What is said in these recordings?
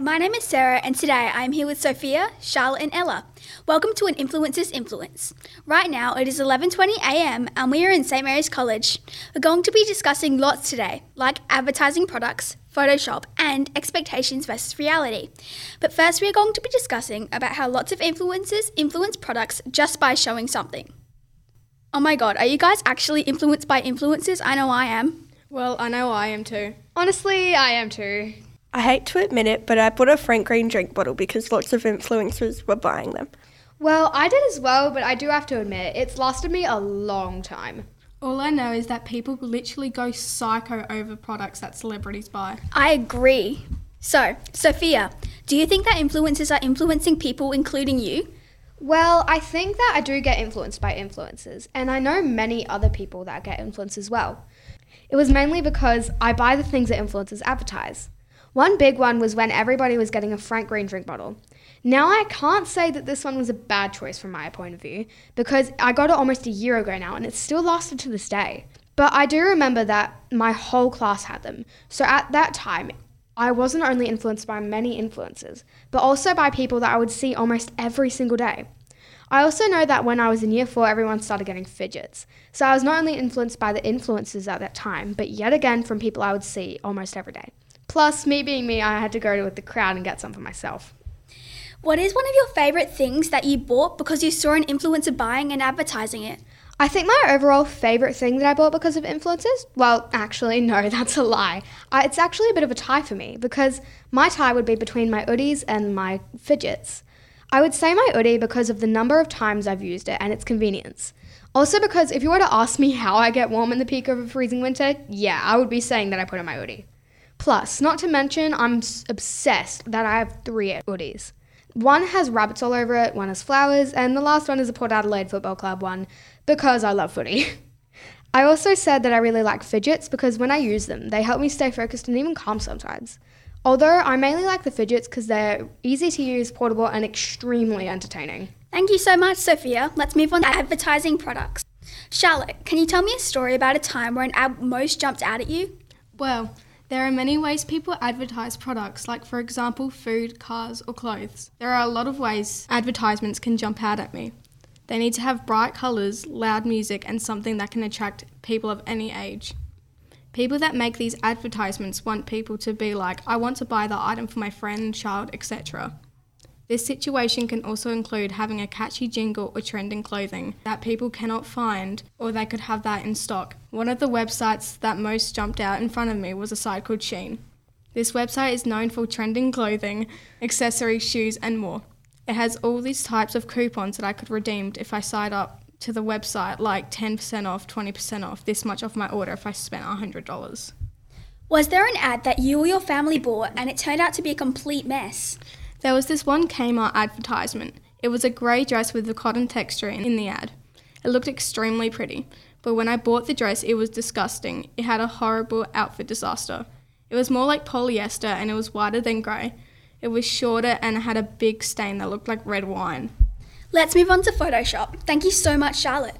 My name is Sarah, and today I am here with Sofia, Charlotte, and Ella. Welcome to an Influencers Influence. Right now it is 11:20 a.m. and we are in St Mary's College. We're going to be discussing lots today, like advertising products, Photoshop, and expectations versus reality. But first, we are going to be discussing about how lots of influencers influence products just by showing something. Oh my god, are you guys actually influenced by influencers? I know I am. Well, I know I am too. Honestly, I am too. I hate to admit it, but I bought a Frank Green drink bottle because lots of influencers were buying them. Well, I did as well, but I do have to admit, it's lasted me a long time. All I know is that people literally go psycho over products that celebrities buy. I agree. So, Sofia, do you think that influencers are influencing people, including you? Well, I think that I do get influenced by influencers, and I know many other people that get influenced as well. It was mainly because I buy the things that influencers advertise. One big one was when everybody was getting a Frank Green drink bottle. Now, I can't say that this one was a bad choice from my point of view because I got it almost a year ago now and it still lasted to this day. But I do remember that my whole class had them. So at that time, I wasn't only influenced by many influences, but also by people that I would see almost every single day. I also know that when I was in year four, everyone started getting fidgets. So I was not only influenced by the influences at that time, but yet again from people I would see almost every day. Plus, me being me, I had to go with the crowd and get some for myself. What is one of your favourite things that you bought because you saw an influencer buying and advertising it? I think my overall favourite thing that I bought because of influencers, well, actually, no, that's a lie. I, it's actually a bit of a tie for me because my tie would be between my hoodies and my fidgets. I would say my hoodie because of the number of times I've used it and its convenience. Also, because if you were to ask me how I get warm in the peak of a freezing winter, yeah, I would be saying that I put on my hoodie. Plus, not to mention, I'm obsessed that I have three hoodies. One has rabbits all over it, one has flowers, and the last one is a Port Adelaide Football Club one because I love footy. I also said that I really like fidgets because when I use them, they help me stay focused and even calm sometimes. Although I mainly like the fidgets because they're easy to use, portable, and extremely entertaining. Thank you so much, Sofia. Let's move on to advertising products. Charlotte, can you tell me a story about a time where an ad most jumped out at you? Well, there are many ways people advertise products, like, for example, food, cars, or clothes. There are a lot of ways advertisements can jump out at me. They need to have bright colours, loud music, and something that can attract people of any age. People that make these advertisements want people to be like, I want to buy the item for my friend, child, etc. This situation can also include having a catchy jingle or trending clothing that people cannot find, or they could have that in stock. One of the websites that most jumped out in front of me was a site called Shein. This website is known for trending clothing, accessories, shoes, and more. It has all these types of coupons that I could redeem if I signed up to the website, like 10% off, 20% off, this much off my order if I spent $100. Was there an ad that you or your family bought and it turned out to be a complete mess? There was this one Kmart advertisement. It was a grey dress with a cotton texture in the ad. It looked extremely pretty, but when I bought the dress, it was disgusting. It had a horrible outfit disaster. It was more like polyester and it was whiter than grey. It was shorter and it had a big stain that looked like red wine. Let's move on to Photoshop. Thank you so much, Charlotte.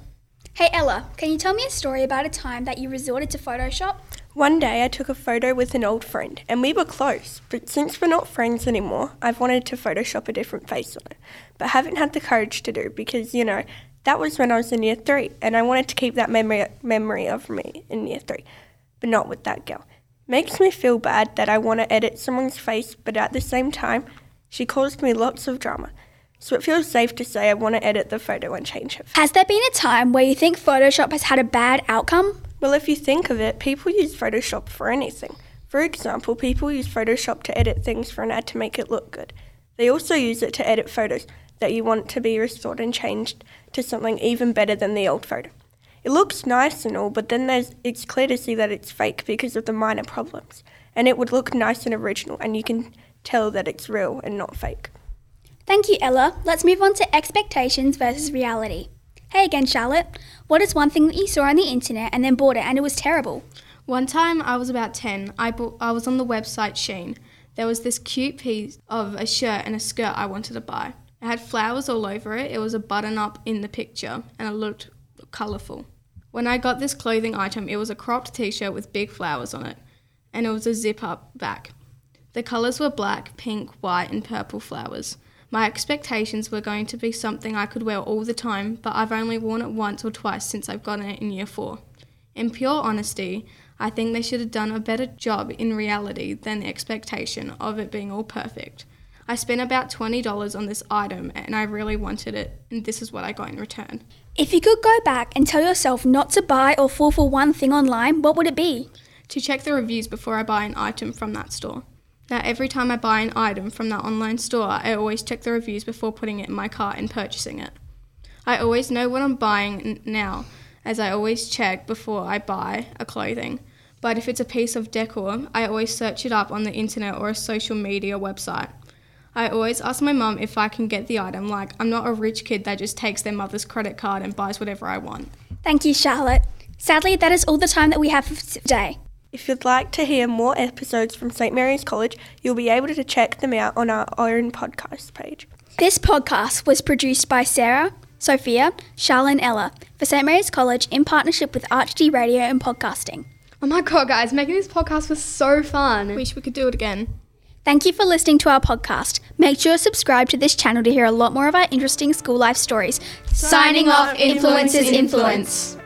Hey Ella, can you tell me a story about a time that you resorted to Photoshop? One day I took a photo with an old friend and we were close, but since we're not friends anymore, I've wanted to Photoshop a different face on it, but haven't had the courage to do because, you know, that was when I was in year three and I wanted to keep that memory, memory of me in year three, but not with that girl. Makes me feel bad that I want to edit someone's face, but at the same time, she caused me lots of drama. So it feels safe to say I want to edit the photo and change her. Has there been a time where you think Photoshop has had a bad outcome? Well, if you think of it, people use Photoshop for anything. For example, people use Photoshop to edit things for an ad to make it look good. They also use it to edit photos that you want to be restored and changed to something even better than the old photo. It looks nice and all, but then it's clear to see that it's fake because of the minor problems. And it would look nice and original, and you can tell that it's real and not fake. Thank you, Ella. Let's move on to expectations versus reality. Hey again, Charlotte. What is one thing that you saw on the internet and then bought it and it was terrible? One time I was about 10, I, bought, I was on the website Shein. There was this cute piece of a shirt and a skirt I wanted to buy. It had flowers all over it, it was a button up in the picture, and it looked colourful. When I got this clothing item, it was a cropped t shirt with big flowers on it, and it was a zip up back. The colours were black, pink, white, and purple flowers. My expectations were going to be something I could wear all the time, but I've only worn it once or twice since I've gotten it in year four. In pure honesty, I think they should have done a better job in reality than the expectation of it being all perfect. I spent about $20 on this item and I really wanted it, and this is what I got in return. If you could go back and tell yourself not to buy or fall for one thing online, what would it be? To check the reviews before I buy an item from that store. Now, every time I buy an item from that online store, I always check the reviews before putting it in my cart and purchasing it. I always know what I'm buying now, as I always check before I buy a clothing. But if it's a piece of decor, I always search it up on the internet or a social media website. I always ask my mum if I can get the item, like, I'm not a rich kid that just takes their mother's credit card and buys whatever I want. Thank you, Charlotte. Sadly, that is all the time that we have for today. If you'd like to hear more episodes from St Mary's College, you'll be able to check them out on our own podcast page. This podcast was produced by Sarah, Sofia, Charlotte, and Ella for St Mary's College in partnership with ArchD Radio and Podcasting. Oh my god, guys, making this podcast was so fun. Wish we could do it again. Thank you for listening to our podcast. Make sure to subscribe to this channel to hear a lot more of our interesting school life stories. Signing off, Influences Influence.